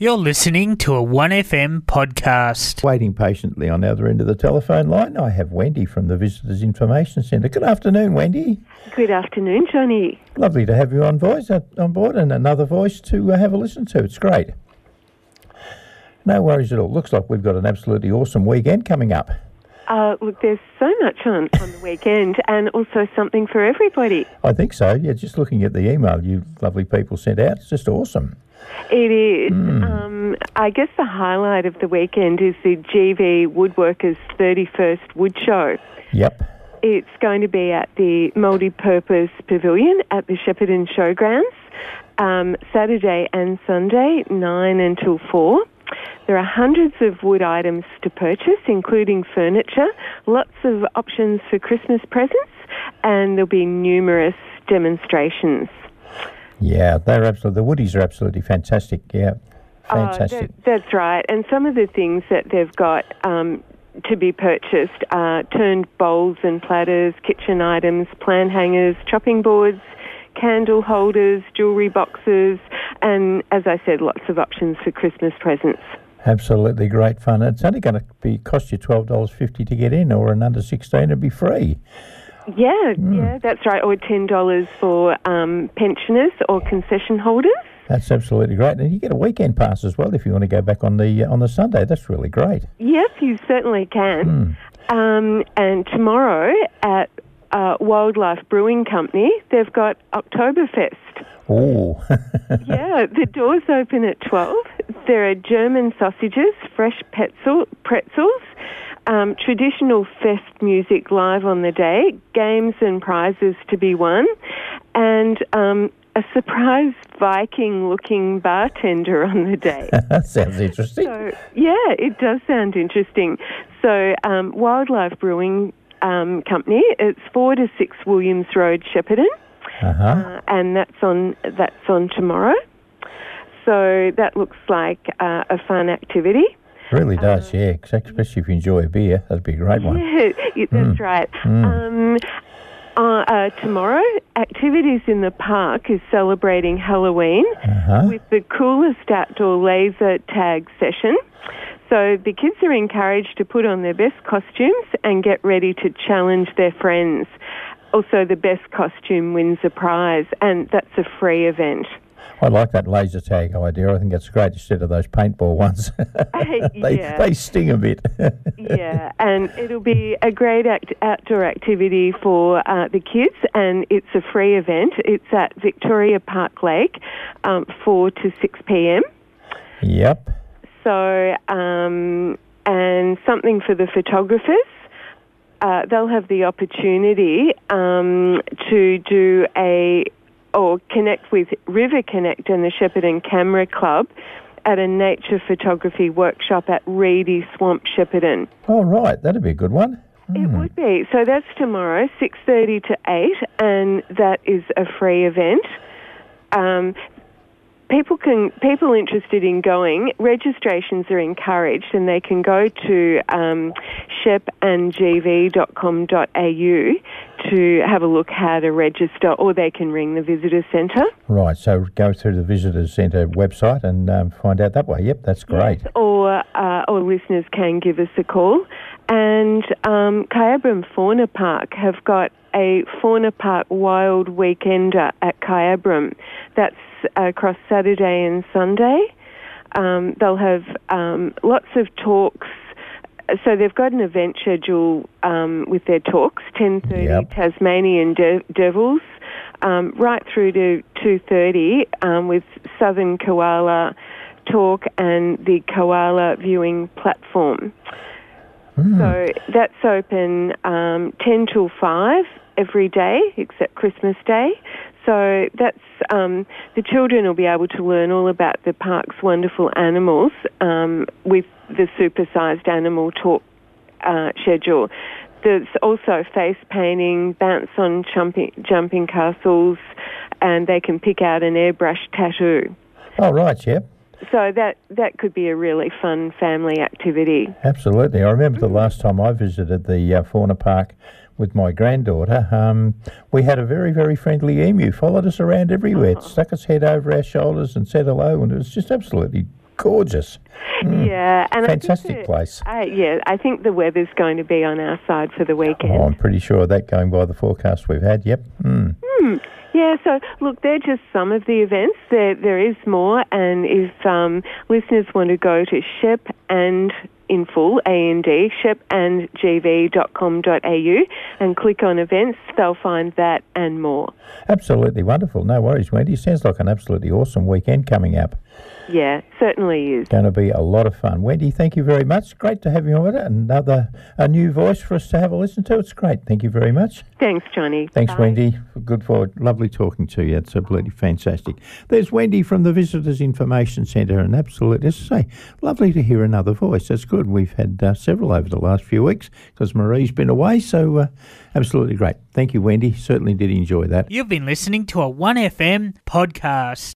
You're listening to a 1FM podcast. Waiting patiently on the other end of the telephone line, I have Wendy from the Visitors Information Centre. Good afternoon, Wendy. Good afternoon, Johnny. Lovely to have you on voice uh, on board and another voice to uh, have a listen to. It's great. No worries at all. Looks like we've got an absolutely awesome weekend coming up. Uh, look, there's so much on, on the weekend and also something for everybody. I think so. Yeah, just looking at the email you lovely people sent out, it's just awesome. It is. Um, I guess the highlight of the weekend is the GV Woodworkers 31st Wood Show. Yep. It's going to be at the Multi-Purpose Pavilion at the Shepparton Showgrounds, um, Saturday and Sunday, 9 until 4. There are hundreds of wood items to purchase, including furniture, lots of options for Christmas presents, and there'll be numerous demonstrations. Yeah, they're absolutely, the Woodies are absolutely fantastic. Yeah, Oh, fantastic. that, that's right. And some of the things that they've got um, to be purchased are turned bowls and platters, kitchen items, plant hangers, chopping boards, candle holders, jewellery boxes, and as I said, lots of options for Christmas presents. Absolutely great fun. It's only going to be cost you twelve dollars fifty to get in, or an under sixteen it'd be free. Yeah, yeah, that's right. Or ten dollars for um, pensioners or concession holders. That's absolutely great, and you get a weekend pass as well if you want to go back on the uh, on the Sunday. That's really great. Yes, you certainly can. Um, and tomorrow at uh, Wildlife Brewing Company, they've got Oktoberfest. Oh, yeah, the doors open at 12. There are German sausages, fresh pretzel, pretzels, um, traditional fest music live on the day, games and prizes to be won, and um, a surprise Viking looking bartender on the day. that sounds interesting. So, yeah, it does sound interesting. So, um, Wildlife Brewing um, Company, it's four to six Williams Road, Shepparton, Uh-huh. uh, and that's on that's on tomorrow. So that looks like uh, a fun activity. Really does, yeah. Especially if you enjoy a beer, that'd be a great one. Yeah, that's right. Um, uh, uh, tomorrow, activities in the park is celebrating Halloween Uh-huh. with the coolest outdoor laser tag session. So the kids are encouraged to put on their best costumes and get ready to challenge their friends. Also, the best costume wins a prize, and that's a free event. I like that laser tag idea. I think it's great instead of those paintball ones. they yeah. they sting a bit. yeah, and it'll be a great act- outdoor activity for uh, the kids, and it's a free event. It's at Victoria Park Lake, um, 4 to 6 p.m. yep. So, um, and something for the photographers. Uh, they'll have the opportunity um, to do a or connect with River Connect and the Shepparton Camera Club at a nature photography workshop at Reedy Swamp, Shepparton. All right, that'd be a good one. It would be. So that's tomorrow, 6.30 to 8, and that is a free event. Um, people can people interested in going, registrations are encouraged, and they can go to um, shepandgv.com.au to have a look how to register, or they can ring the visitor centre. Right, so go through the Visitors Centre website and um, find out that way. Yep, that's great. or uh, or listeners can give us a call. And um, Kyabram Fauna Park have got a Fauna Park Wild Weekender at Kyabram. That's across Saturday and Sunday. Um, they'll have um, lots of talks. So they've got an event schedule um, with their talks, 10.30 Yep. Tasmanian de- Devils, um, right through to 2.30 um, with Southern Koala talk and the koala viewing platform. So that's open um, 10 till 5 every day except Christmas Day. So that's um, the children will be able to learn all about the park's wonderful animals um, with the supersized animal talk uh, schedule. There's also face painting, bounce on jumping, jumping castles, and they can pick out an airbrush tattoo. All right, yep. So that that could be a really fun family activity. Absolutely. I remember the last time I visited the uh, fauna park with my granddaughter. Um, we had a very, very friendly emu. Followed us around everywhere. It stuck its head over our shoulders and said hello, and it was just absolutely gorgeous. Yeah, and Fantastic place. I- yeah, I think the weather's going to be on our side for the weekend. Oh, I'm pretty sure that going by the forecast we've had. Yep. Mm. Yeah, so look, they're just some of the events. There, there is more, and if um, listeners want to go to SHEP and in full, A-N-D, shepandgv.com.au and click on events, they'll find that and more. Absolutely wonderful. No worries, Wendy. Sounds like an absolutely awesome weekend coming up. Yeah, certainly is. Going to be a lot of fun. Wendy, thank you very much. Great to have you on it. Another a new voice for us to have a listen to. It's great. Thank you very much. Thanks, Johnny. Thanks, Bye. Wendy. Good for lovely talking to you. It's absolutely fantastic. There's Wendy from the Visitors Information Centre, and absolutely, as I say, lovely to hear another voice. That's good. We've had uh, several over the last few weeks because Marie's been away, so uh, absolutely great. Thank you, Wendy. Certainly did enjoy that. You've been listening to a 1FM podcast.